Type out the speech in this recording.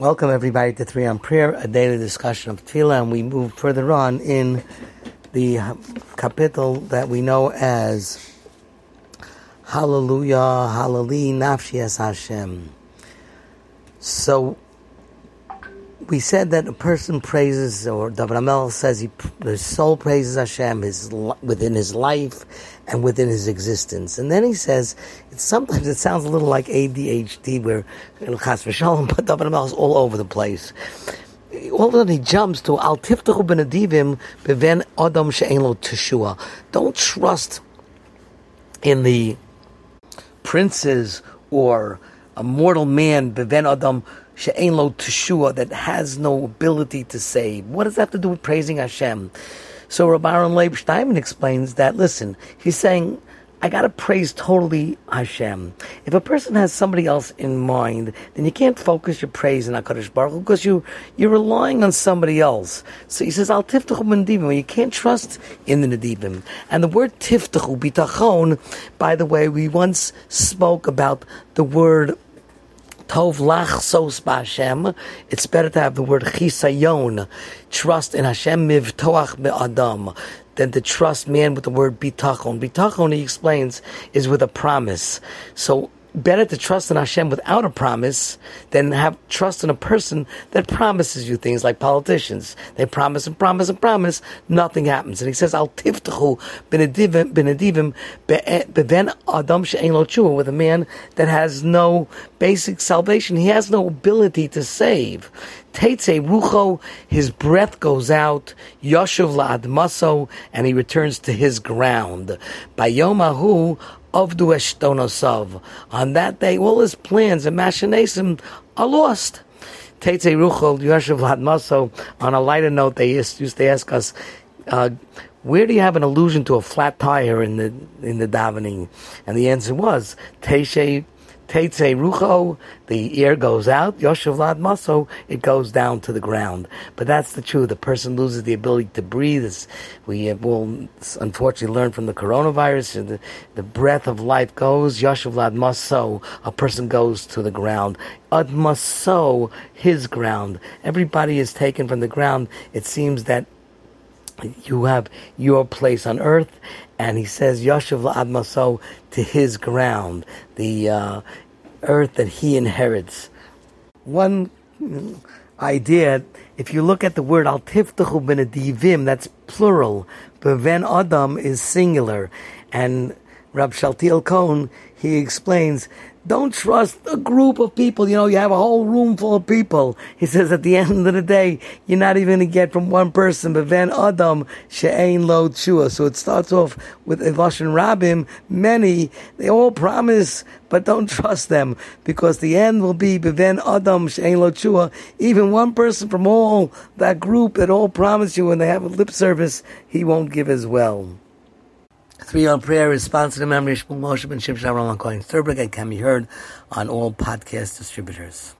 Welcome everybody to Three on Prayer, a daily discussion of Tefillah, and we move further on in the kapitel that we know as Hallelujah, Hallelujah, Nafshi Es Hashem. So we said that a person praises, or David Amel says he, his soul praises Hashem his, within his life and within his existence. And then he says, sometimes it sounds a little like ADHD, where Chas v'shalom, but David Amel is all over the place. All of a sudden he jumps to Al tiftachu benedivim beven adam she'en lo teshua. Don't trust in the princes or a mortal man beven adam she'ein lo teshua, that has no ability to save. What does that have to do with praising Hashem? So Rabbi Aaron Leib Steinman explains that, listen, he's saying, I gotta praise totally Hashem. If a person has somebody else in mind, then you can't focus your praise in HaKadosh Baruch Hu because you, you're relying on somebody else. So he says, Al tiftachu nedivim. You can't trust in the nedivim. And the word tiftachu, bitachon, by the way, we once spoke about the word Tov lach sos b'Hashem. It's better to have the word chisayon, trust in Hashem mivtoach be'adam, than to trust man with the word bitachon. Bitachon, he explains, is with a promise. So better to trust in Hashem without a promise than have trust in a person that promises you things like politicians. They promise and promise and promise, nothing happens. And he says, Al tiftachu benedivim eh, beven adam she'en lo with a man that has no basic salvation. He has no ability to save. Teitze rucho, his breath goes out. Yoshuv la'admaso, and he returns to his ground. Bayomahu Avdu Eshtonosav. On that day, all his plans and machinations are lost. Teitze Ruchel Yoshev Ladmaso. On a lighter note, they used, to ask us, uh, where do you have an allusion to a flat tire in the in the davening? And the answer was Teishe Teitze Rucho, the air goes out. Yoshev Lad Maso, it goes down to the ground. But that's the truth. The person loses the ability to breathe. We will unfortunately learn from the coronavirus. The, the breath of life goes. Yoshev Lad Maso, a person goes to the ground. Ad Maso, his ground. Everybody is taken from the ground. It seems that you have your place on earth, and he says Yashav Admaso to his ground, the uh, earth that he inherits. One idea, if you look at the word Al Tiftachu Benedivim, that's plural, but Beven Adam is singular, and Rab Shaltiel Cohen he explains don't trust a group of people. You know, you have a whole room full of people. He says at the end of the day, you're not even going to get from one person. But then Adam she'ain lo chua. So it starts off with Evashin Rabim. Many they all promise, but don't trust them because the end will be Beven Adam she'ain lo chua. Even one person from all that group that all promise you and they have a lip service, he won't give as well. Three on prayer is sponsored in memory of Moshe ben Shimshon Aaron Cohen Thurberg and can be heard on all podcast distributors.